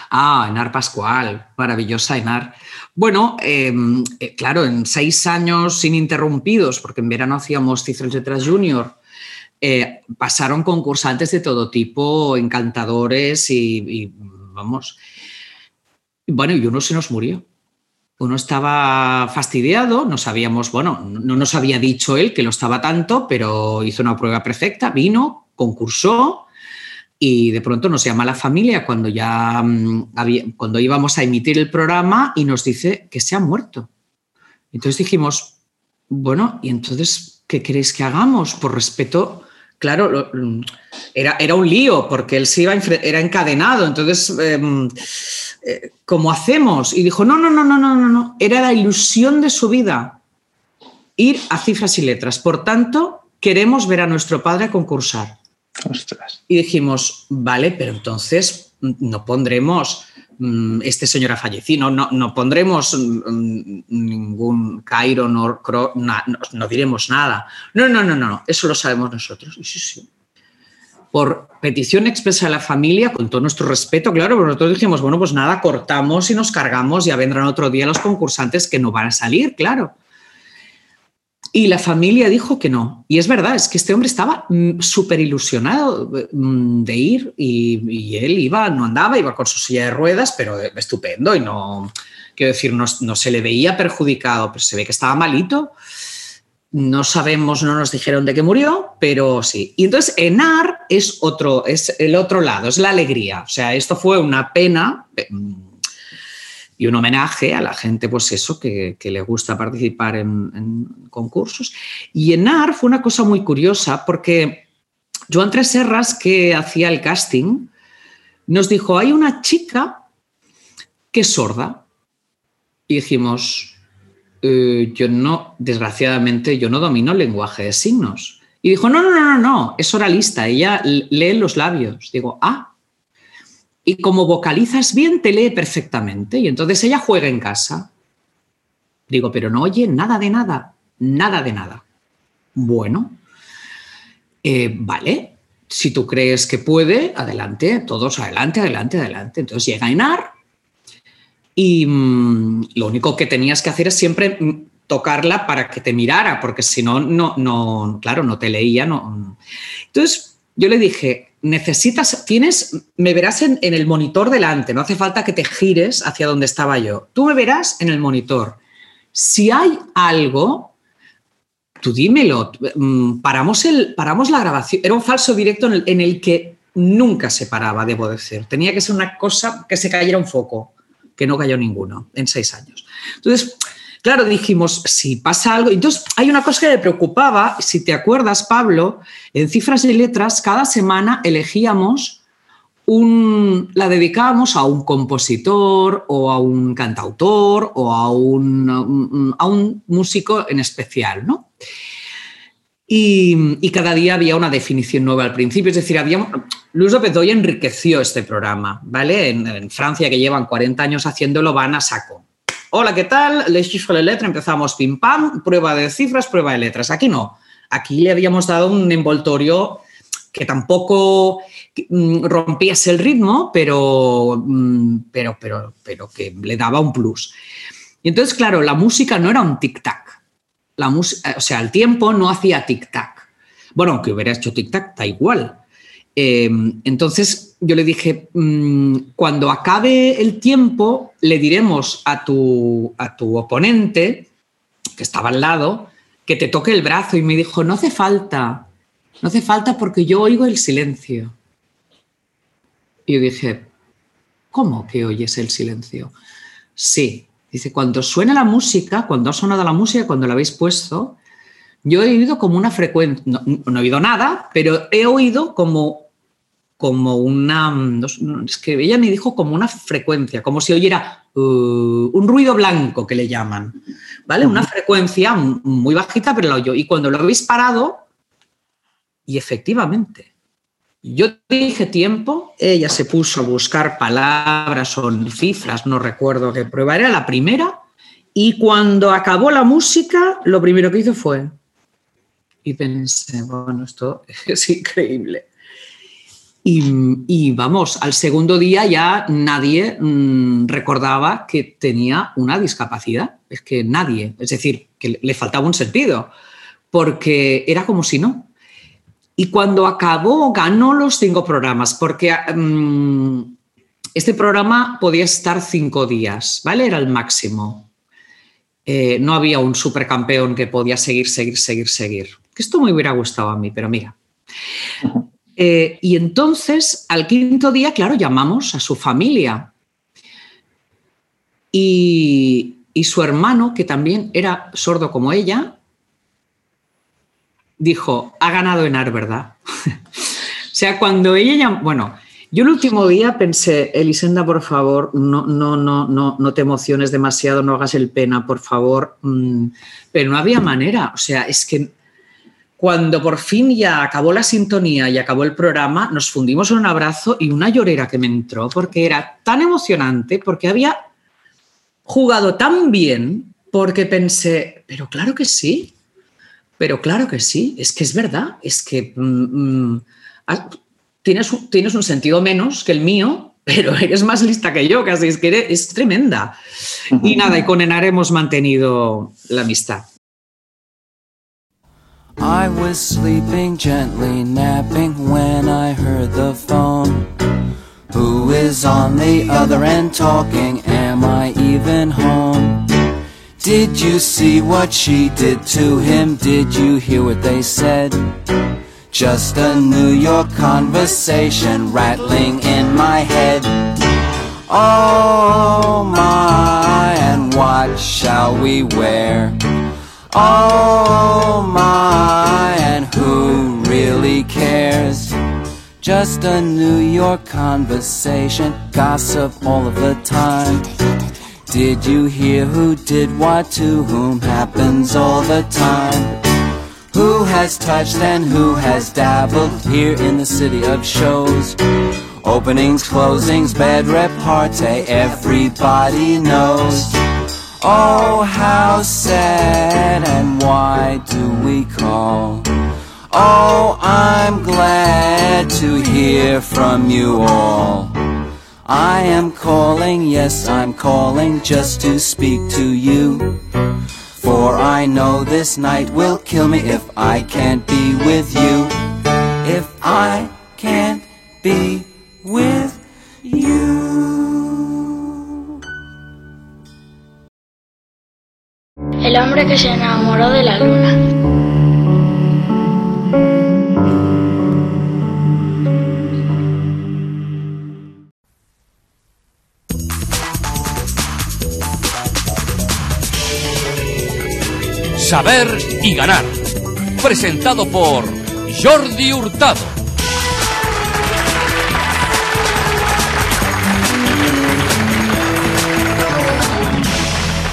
Ah, Enar Pascual, maravillosa Enar. Bueno, em, eh, claro, en seis años ininterrumpidos, porque en verano hacíamos Cifras Letras Junior, eh, pasaron concursantes de todo tipo, encantadores y, y vamos. Bueno, y uno se nos murió uno estaba fastidiado, no sabíamos, bueno, no nos había dicho él que lo estaba tanto, pero hizo una prueba perfecta, vino, concursó y de pronto nos llama la familia cuando ya mm, cuando íbamos a emitir el programa y nos dice que se ha muerto. Entonces dijimos, bueno, ¿y entonces qué queréis que hagamos? Por respeto claro, era, era, un lío porque él se iba, era encadenado. Entonces, em, eh, ¿cómo hacemos? Y dijo, no, no, no, no, no, no, no. Era la ilusión de su vida ir a cifras y letras. Por tanto, queremos ver a nuestro padre concursar. Y dijimos, vale, pero entonces no pondremos Mm, este señor ha fallecido, no, no, pondremos mm, ningún Cairo, no, no, diremos nada. No, no, no, no, eso lo sabemos nosotros. Sí, sí. Por petición expresa de la familia, con todo nuestro respeto, claro, pero nosotros dijimos, bueno, pues nada, cortamos y nos cargamos, ya vendrán otro día los concursantes que no van a salir, claro. Y la familia dijo que no. Y es verdad, es que este hombre estaba mm, súper ilusionado mm, de ir y, él iba, no andaba, iba con su silla de ruedas, pero estupendo y no, quiero decir, no, se le veía perjudicado, pero se ve que estaba malito. No sabemos, no nos dijeron de qué murió, pero sí. Y entonces Enar es otro, es el otro lado, es la alegría. O sea, esto fue una pena y un homenaje a la gente, pues eso, que, le gusta participar en, concursos. Y en AR fue una cosa muy curiosa porque Joan Tres Serras, que hacía el casting, nos dijo, hay una chica que es sorda. Y dijimos, eh, yo no, desgraciadamente, yo no domino el lenguaje de signos. Y dijo, no, no, no, no, no, es oralista, ella lee los labios. Digo, ah, y como vocalizas bien, te lee perfectamente. Y entonces ella juega en casa. Digo, pero no oye nada de nada, nada de nada. Bueno, eh, vale, si tú crees que puede, adelante, todos adelante, adelante, adelante. Entonces llega Enar y mm, lo único que tenías que hacer es siempre mm, tocarla para que te mirara, porque si no, no, no, claro, no te leía. No. Entonces yo le dije, necesitas, tienes, me verás en, el monitor delante, no hace falta que te gires hacia donde estaba yo. Tú me verás en el monitor. Si hay algo tú dímelo, mm, paramos, el, paramos la grabación, era un falso directo en el, en el que nunca se paraba, debo decir. Tenía que ser una cosa que se cayera un foco, que no cayó ninguno en seis años. Entonces, claro, dijimos, si pasa algo, entonces hay una cosa que me preocupaba, si te acuerdas, Pablo, en cifras y letras, cada semana elegíamos un, la dedicábamos a un compositor o a un cantautor o a un, a un músico en especial, ¿no? Y, y, cada día había una definición nueva al principio, es decir, había, Luis López Doy enriqueció este programa, ¿vale? En, en, Francia, que llevan 40 años haciéndolo, van a saco. Hola, ¿qué tal? Les chiffres de letra, empezamos pim pam, prueba de cifras, prueba de letras. Aquí no, aquí le habíamos dado un envoltorio que tampoco mm, rompías el ritmo, pero, mm, pero, pero, pero que le daba un plus. Y entonces, claro, la música no era un tic-tac. La o sea, el tiempo no hacía tic-tac. Bueno, aunque hubiera hecho tic-tac, da igual. Eh, entonces yo le dije, mmm, cuando acabe el tiempo, le diremos a tu, a tu oponente, que estaba al lado, que te toque el brazo. Y me dijo, no hace falta, no hace falta porque yo oigo el silencio. Y yo dije, ¿cómo que oyes el silencio? Sí, dice, cuando suena la música, cuando ha sonado la música, cuando la habéis puesto, yo he oído como una frecuencia, no, no, he oído nada, pero he oído como, como una, es que ella me dijo como una frecuencia, como si oyera uh, un ruido blanco que le llaman, ¿vale? Una frecuencia muy bajita, pero la oyo. Y cuando lo habéis parado, y efectivamente, yo dije tiempo, ella se puso a buscar palabras o cifras, no recuerdo qué prueba era, la primera, y cuando acabó la música, lo primero que hizo fue... Y pensé, bueno, esto es increíble. Y, vamos, al segundo día ya nadie mmm, recordaba que tenía una discapacidad. Es que nadie, es decir, que le faltaba un sentido, porque era como si no. Y cuando acabó, ganó los cinco programas, porque um, este programa podía estar cinco días, ¿vale? Era el máximo. Eh, no había un supercampeón que podía seguir, seguir, seguir, seguir. Que esto me hubiera gustado a mí, pero mira. Eh, y entonces, al quinto día, claro, llamamos a su familia. Y, su hermano, que también era sordo como ella, dijo, ha ganado Enar, ¿verdad? o sea, cuando ella bueno, yo el último día pensé, Elisenda, por favor, no, no, no, no, no te emociones demasiado, no hagas el pena, por favor. Mm, pero no había manera, o sea, es que cuando por fin ya acabó la sintonía y acabó el programa, nos fundimos en un abrazo y una llorera que me entró porque era tan emocionante, porque había jugado tan bien, porque pensé, pero claro que sí, pero claro que sí, es que es verdad, es que mmm, mmm, tienes, tienes un sentido menos que el mío, pero eres más lista que yo, casi es que eres, es tremenda. Y nada, y con Enar hemos mantenido la amistad. I was sleeping gently, napping when I heard the phone. Who is on the other end talking? Am I even home? Did you see what she did to him? Did you hear what they said? Just a New York conversation rattling in my head. Oh my, and what shall we wear? Oh my, and who really cares? Just a New York conversation, gossip all of the time. Did you hear who did what to whom happens all the time? Who has touched and who has dabbled here in the city of shows? Openings, closings, bed repartee, everybody knows. Oh, how sad and why do we call? Oh, I'm glad to hear from you all. I am calling, yes, I'm calling just to speak to you. For I know this night will kill me if I can't be with you. If I can't be with El hombre que se enamoró de la luna. Saber y ganar. Presentado por Jordi Hurtado.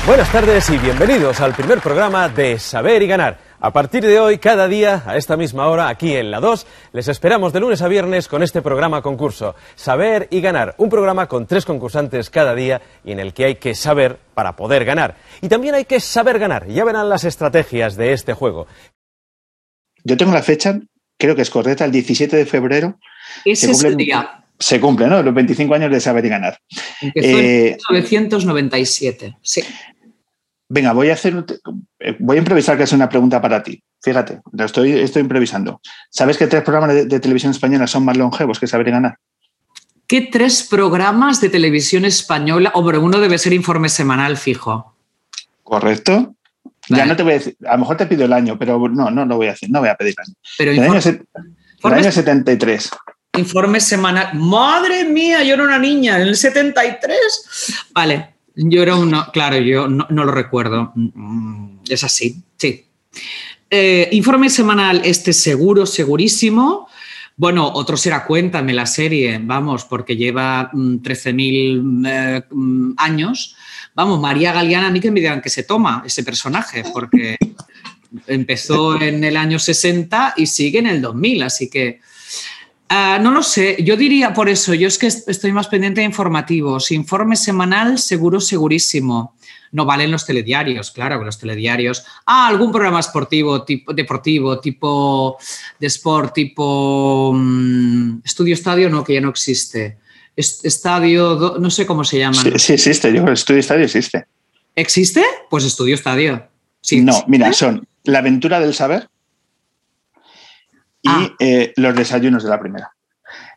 Buenas tardes y bienvenidos al primer programa de Saber y Ganar. A partir de hoy, cada día, a esta misma hora, aquí en la 2, les esperamos de lunes a viernes con este programa concurso, Saber y Ganar, un programa con tres concursantes cada día y en el que hay que saber para poder ganar. Y también hay que saber ganar, ya verán las estrategias de este juego. Yo tengo la fecha, creo que es correcta, el 17 de febrero. Ese se es el día. Se cumple, ¿no? Los 25 años de Saber y Ganar. Empezó Eh, en 1997. Sí. Venga, voy a hacer, eh, voy a improvisar que es una pregunta para ti. Fíjate, lo estoy, estoy improvisando. ¿Sabes que tres programas de, de televisión española son más longevos que Saber y Ganar? ¿Qué tres programas de televisión española? Hombre, uno debe ser informe semanal fijo. ¿Correcto? Ya no te voy a decir, a lo mejor te pido el año, pero no, no lo voy a hacer, no voy a pedir el año. Pero el año, informe- el año 73. Informe semanal. ¡Madre mía! Yo era una niña en el 73. Vale, yo era uno. Claro, yo no, no lo recuerdo. Mm, Es así, sí. Eh, informe semanal, este seguro, segurísimo. Bueno, otro será Cuéntame la serie, vamos, porque lleva mm, 13.000 eh, mm, años. Vamos, María Galeana, a mí que me digan que se toma ese personaje, porque empezó en el año 60 y sigue en el 2000, así que Ah, no lo sé, yo diría por eso, yo es que est- estoy más pendiente de informativos. Informe semanal, seguro, segurísimo. No valen los telediarios, claro, los telediarios. Ah, algún programa esportivo, tipo, deportivo, tipo de sport, tipo mm, Estudio Estadio, no, que ya no existe. Es- Estadio, no sé cómo se llama. Sí, sí existe, yo estudio estadio existe. ¿Existe? Pues Estudio Estadio. Sí, no, existe. mira, son La aventura del saber y Ah. eh, los desayunos de la primera.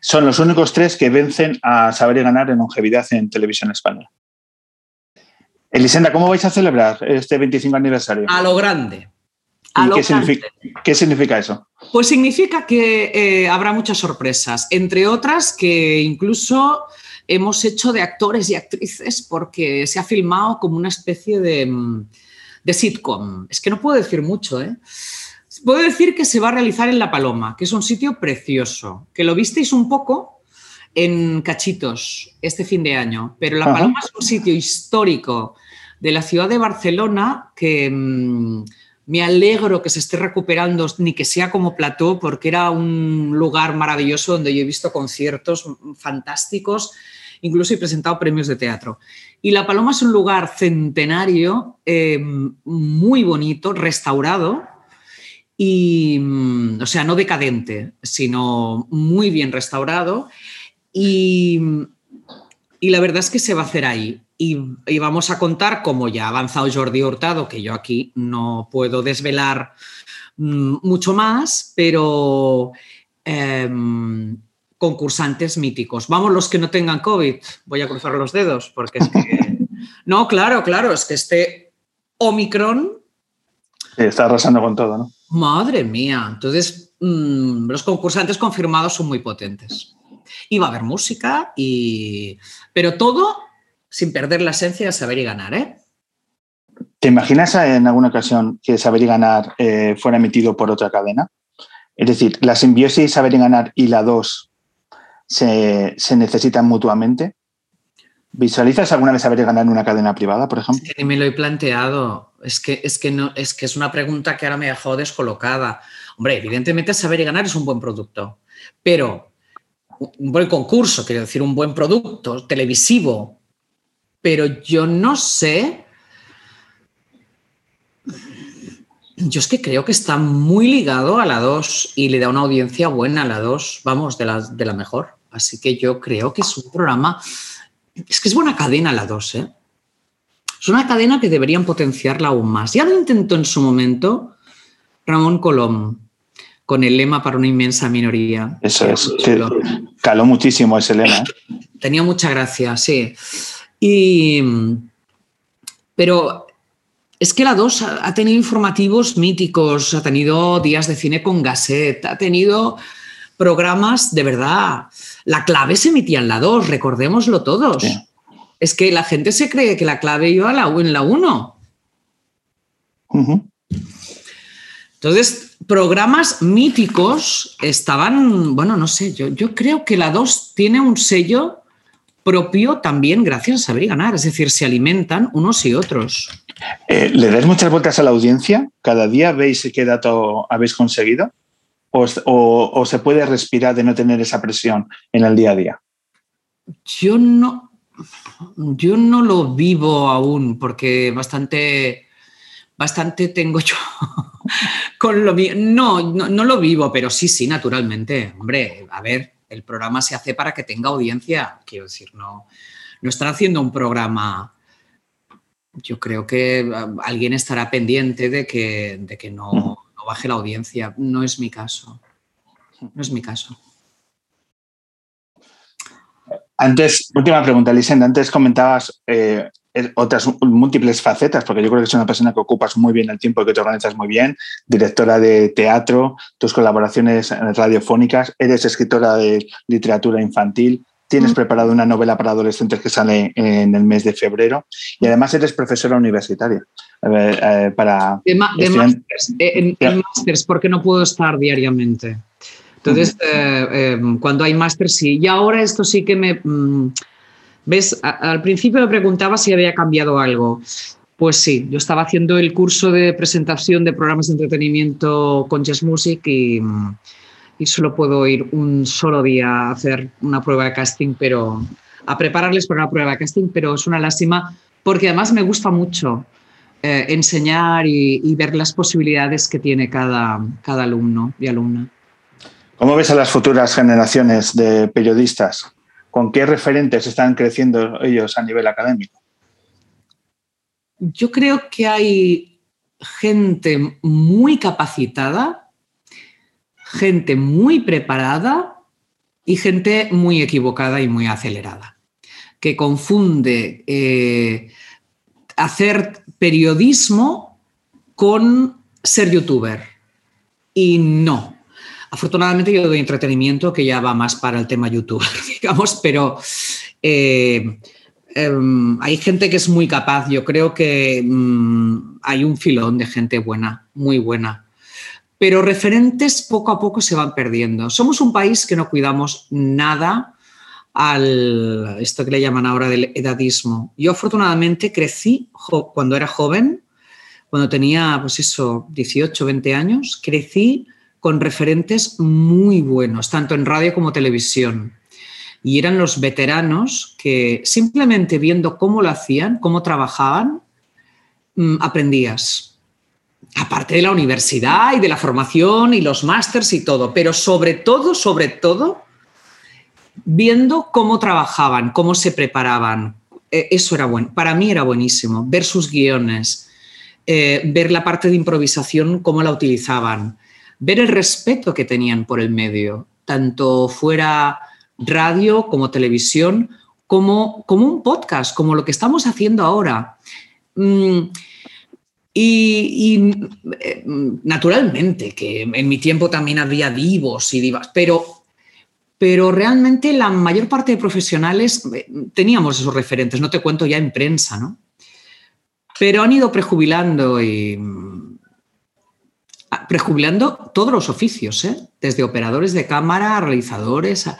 Son los únicos tres que vencen a Saber y Ganar en longevidad en televisión española. Elisenda, ¿cómo vais a celebrar este 25 aniversario? A lo grande. ¿Y A lo qué, grande. significa, qué significa eso? Pues significa que eh, habrá muchas sorpresas, entre otras que incluso hemos hecho de actores y actrices porque se ha filmado como una especie de, mm, de sitcom. Es que no puedo decir mucho, ¿eh? Puedo decir que se va a realizar en La Paloma, que es un sitio precioso, que lo visteis un poco en Cachitos este fin de año, pero La Ajá. Paloma es un sitio histórico de la ciudad de Barcelona que mm, me alegro que se esté recuperando, ni que sea como plató, porque era un lugar maravilloso donde yo he visto conciertos fantásticos, incluso he presentado premios de teatro. Y La Paloma es un lugar centenario, eh, muy bonito, restaurado, y, mm, o sea, no decadente, sino muy bien restaurado. Y, y la verdad es que se va a hacer ahí. Y, y vamos a contar, como ya ha avanzado Jordi Hurtado, que yo aquí no puedo desvelar mm, mucho más, pero em, concursantes míticos. Vamos los que no tengan COVID. Voy a cruzar los dedos, porque es que... No, claro, claro, es que este Omicron Sí, está arrasando con todo, ¿no? Madre mía. Entonces, mm, los concursantes confirmados son muy potentes. Y va a haber música, y... pero todo sin perder la esencia de saber y ganar, ¿eh? ¿Te imaginas en alguna ocasión que Saber y Ganar eh, fuera emitido por otra cadena? Es decir, la simbiosis Saber y Ganar y la 2 se, se necesitan mutuamente. ¿Visualizas alguna vez Saber y Ganar en una cadena privada, por ejemplo? Que ni me lo he planteado. Es que, es, que no, es que es una pregunta que ahora me ha dejado descolocada. Hombre, evidentemente saber y ganar es un buen producto, pero un buen concurso, quiero decir, un buen producto televisivo. Pero yo no sé. Yo es que creo que está muy ligado a la 2 y le da una audiencia buena a la 2, vamos, de la, de la mejor. Así que yo creo que es un programa. Es que es buena cadena la 2, ¿eh? Es una cadena que deberían potenciarla aún más. Ya lo intentó en su momento Ramón Colom con el lema para una inmensa minoría. Eso es. caló muchísimo ese lema. ¿eh? Tenía mucha gracia, sí. Y, pero es que la 2 ha ha tenido informativos míticos, ha tenido días de cine con Gasset, ha tenido programas de verdad. La clave se emitía en la 2, recordémoslo todos. Sí. Es que la gente se cree que la clave iba la, en la 1. Ujú. Entonces, programas míticos estaban, bueno, no sé, yo, yo creo que la 2 tiene un sello propio también gracias a saber y ganar, es decir, se alimentan unos y otros. Eh, ¿Le dais muchas vueltas a la audiencia? ¿Cada día veis qué dato habéis conseguido? ¿O, o- o se puede respirar de no tener esa presión en el día a día? Yo no, yo no lo vivo aún porque bastante, bastante tengo yo con lo mío. No, no, no lo vivo, pero sí, sí, naturalmente. Hombre, a ver, el programa se hace para que tenga audiencia. Quiero decir, no, no están haciendo un programa. Yo creo que ah, alguien estará pendiente de que, de que no, no baje la audiencia. No es mi caso. No es mi caso. Antes, última pregunta, Lisenda. Antes comentabas eh, otras múltiples facetas, porque yo creo que es una persona que ocupas muy bien el tiempo y que te organizas muy bien, directora de teatro, tus colaboraciones radiofónicas, eres escritora de literatura infantil, tienes preparado una novela para adolescentes que sale en el mes de febrero y además eres profesora universitaria. eh, eh, para De, de másters, eh, en, en másters, porque no puedo estar diariamente. Entonces, eh, eh, cuando hay másters, sí. Y ahora esto sí que me... mm, ¿Ves? A- al principio me preguntaba si había cambiado algo. Pues sí, yo estaba haciendo el curso de presentación de programas de entretenimiento con Jazz Music y, mm, y solo puedo ir un solo día a hacer una prueba de casting, pero a prepararles para una prueba de casting, pero es una lástima porque además me gusta mucho eh, enseñar y, y ver las posibilidades que tiene cada, cada alumno y alumna. ¿Cómo ves a las futuras generaciones de periodistas? ¿Con qué referentes están creciendo ellos a nivel académico? Yo creo que hay gente muy capacitada, gente muy preparada y gente muy equivocada y muy acelerada, que confunde eh, hacer periodismo con ser youtuber. Y no. Afortunadamente yo doy entretenimiento que ya va más para el tema youtuber, digamos, pero eh, em, hay gente que es muy capaz. Yo creo que mm, hay un filón de gente buena, muy buena. Pero referentes poco a poco se van perdiendo. Somos un país que no cuidamos nada al esto que le llaman ahora del edadismo. Yo afortunadamente crecí cuando era joven, cuando tenía pues eso, 18, 20 años, crecí con referentes muy buenos, tanto en radio como televisión. Y eran los veteranos que simplemente viendo cómo lo hacían, cómo trabajaban, mm, aprendías. Aparte de la universidad y de la formación y los másters y todo, pero sobre todo, sobre todo, viendo cómo trabajaban, cómo se preparaban. Eh, Eso era bueno. Para mí era buenísimo. Ver sus guiones, eh, ver la parte de improvisación, cómo la utilizaban, ver el respeto que tenían por el medio, tanto fuera radio como televisión, como, como un podcast, como lo que estamos haciendo ahora. Mm, y, eh, naturalmente, que en mi tiempo también había divos y divas, pero, pero realmente la mayor parte de profesionales eh, teníamos esos referentes, no te cuento ya en prensa, ¿no? Pero han ido prejubilando y ah, prejubilando todos los oficios, ¿eh? desde operadores de cámara, realizadores. a-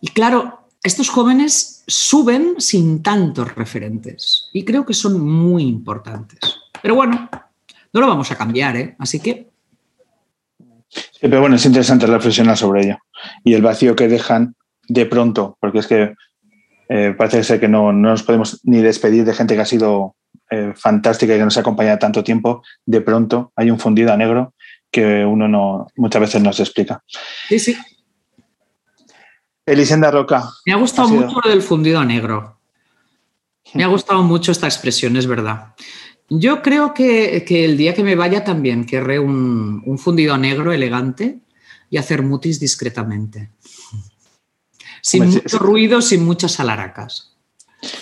Y claro, estos jóvenes suben sin tantos referentes y creo que son muy importantes. Pero bueno, no lo vamos a cambiar, ¿eh? Así que Sí, pero bueno, es interesante reflexionar sobre ello. Y el vacío que dejan de pronto, porque es que eh, parece ser que no, no nos podemos ni despedir de gente que ha sido eh, fantástica y que nos ha acompañado tanto tiempo. De pronto hay un fundido a negro que uno no muchas veces no se explica. sí, sí. Elisenda Roca. Me ha gustado ha sido- mucho lo del fundido a negro. Me ha gustado mucho esta expresión, es verdad. Yo creo que, que el día que me vaya también querré un, un fundido negro elegante y hacer mutis discretamente. Sin Hombre, mucho sí. ruido, sin muchas alaracas.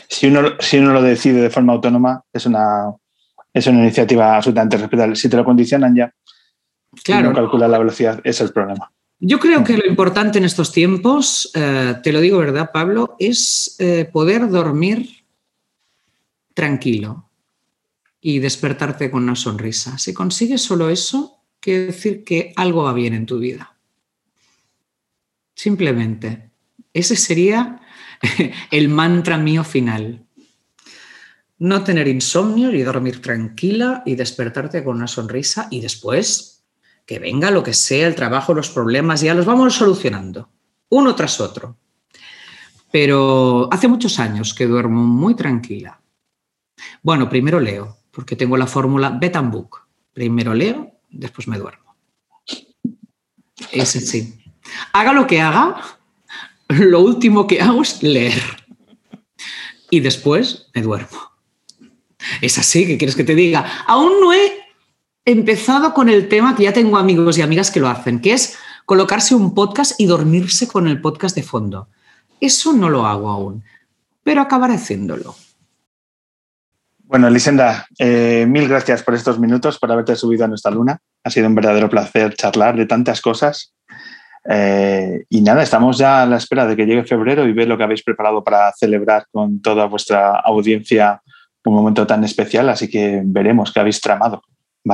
Si uno, si uno lo decide de forma autónoma, es una, es una iniciativa absolutamente respetable. Si te lo condicionan ya, Claro. y no calcula la velocidad, es el problema. Yo creo que lo importante en estos tiempos, eh, te lo digo verdad, Pablo, es eh, poder dormir tranquilo y despertarte con una sonrisa. Si consigues solo eso, quiere decir que algo va bien en tu vida. Simplemente. Ese sería el mantra mío final. No tener insomnio y dormir tranquila y despertarte con una sonrisa y después que venga lo que sea, el trabajo, los problemas, ya los vamos solucionando, uno tras otro. Pero hace muchos años que duermo muy tranquila. Bueno, primero leo, porque tengo la fórmula Bet and Book. Primero leo, después me duermo. Ese sí. Haga lo que haga, lo último que hago es leer. Y después me duermo. Es así, ¿qué quieres que te diga? Aún no he empezado con el tema que ya tengo amigos y amigas que lo hacen, que es colocarse un podcast y dormirse con el podcast de fondo. Eso no lo hago aún, pero acabaré haciéndolo. Bueno, Elisenda, eh, mil gracias por estos minutos, por haberte subido a nuestra luna. Ha sido un verdadero placer charlar de tantas cosas. Eh, y nada, estamos ya a la espera de que llegue febrero y ver lo que habéis preparado para celebrar con toda vuestra audiencia un momento tan especial, así que veremos qué habéis tramado.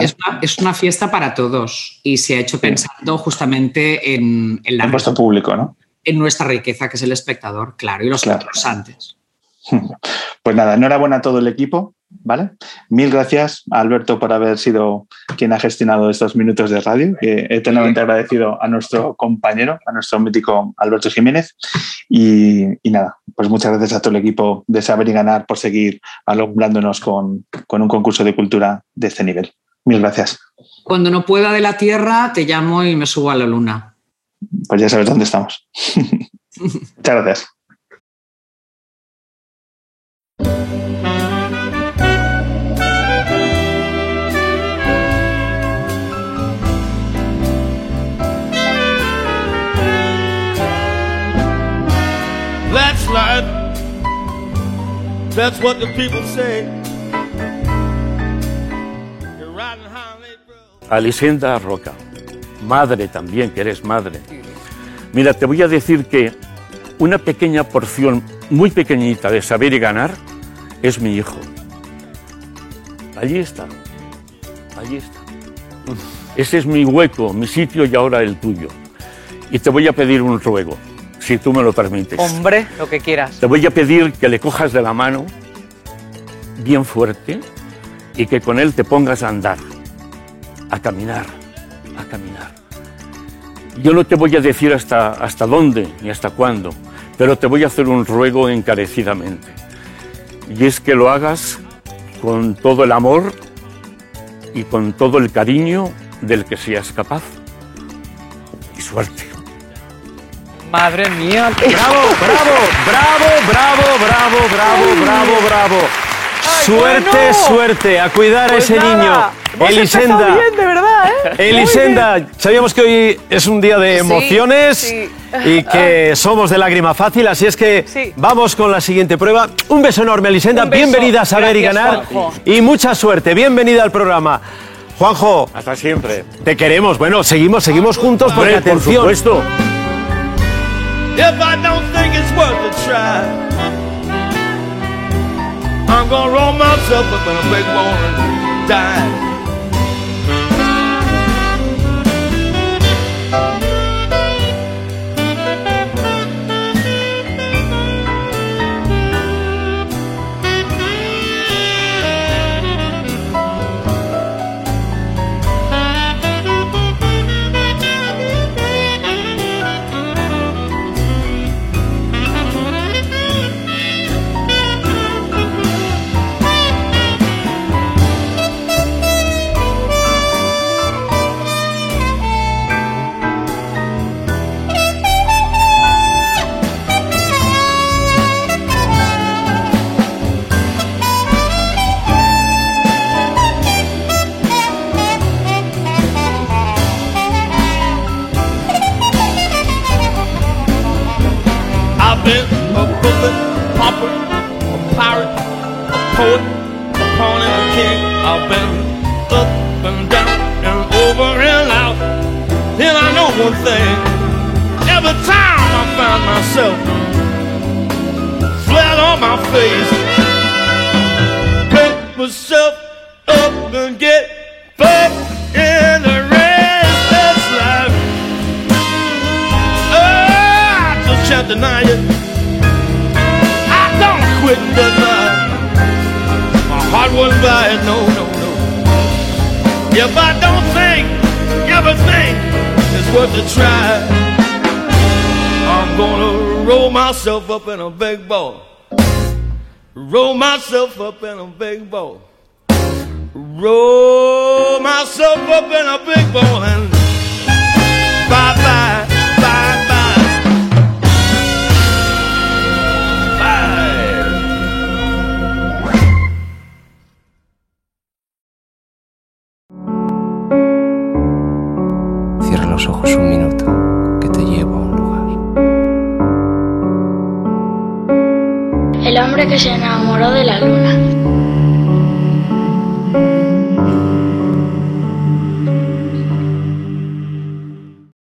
Es, una, es, una, fiesta para todos y se ha hecho pensando justamente en, en la... En vuestro público, ¿no? En nuestra riqueza, que es el espectador, claro, y los Claro. concursantes. Pues nada, enhorabuena a todo el equipo, ¿vale? Mil gracias a Alberto por haber sido quien ha gestionado estos minutos de radio. que eternamente agradecido a nuestro compañero, a nuestro mítico Alberto Jiménez. Y, y nada, pues muchas gracias a todo el equipo de Saber y Ganar por seguir alumbrándonos con, con un concurso de cultura de este nivel. Mil gracias. Cuando no pueda de la Tierra, te llamo y me subo a la Luna. Pues ya sabes dónde estamos. muchas gracias. Life. That's what the people say. Alisenda Roca, madre también, que eres madre. Mira, te voy a decir que una pequeña porción, muy pequeñita, de saber y ganar es mi hijo. Allí está, allí está. Ese es mi hueco, mi sitio y ahora el tuyo. Y te voy a pedir un ruego, si tú me lo permites. Hombre, lo que quieras. Te voy a pedir que le cojas de la mano bien fuerte y que con él te pongas a andar, a caminar, a caminar. Yo no te voy a decir hasta, hasta dónde ni hasta cuándo, pero te voy a hacer un ruego encarecidamente. Y es que lo hagas con todo el amor y con todo el cariño del que seas capaz. Y suerte. Madre mía. ¡Bravo, bravo, bravo, bravo, bravo, bravo, bravo, bravo! Suerte, bueno. suerte, a cuidar a Pues ese nada, niño. Elisenda. empezado bien, de verdad, ¿eh? Elisenda, sabíamos que hoy es un día de emociones sí. y que somos de lágrima fácil, así es que Sí. vamos con la siguiente prueba. Un beso enorme, Elisenda. Beso. Bienvenida a Saber y Ganar Juanjo. y mucha suerte. Bienvenida al programa. Juanjo, Hasta siempre. te queremos. Bueno, seguimos, seguimos juntos porque Hombre, por atención. supuesto. If I don't think it's worth a try, I'm gonna roll myself up in a big bone and die. up in a big bowl. Roll myself up in a big bowl. Roll myself up in a big que se enamoró de la luna.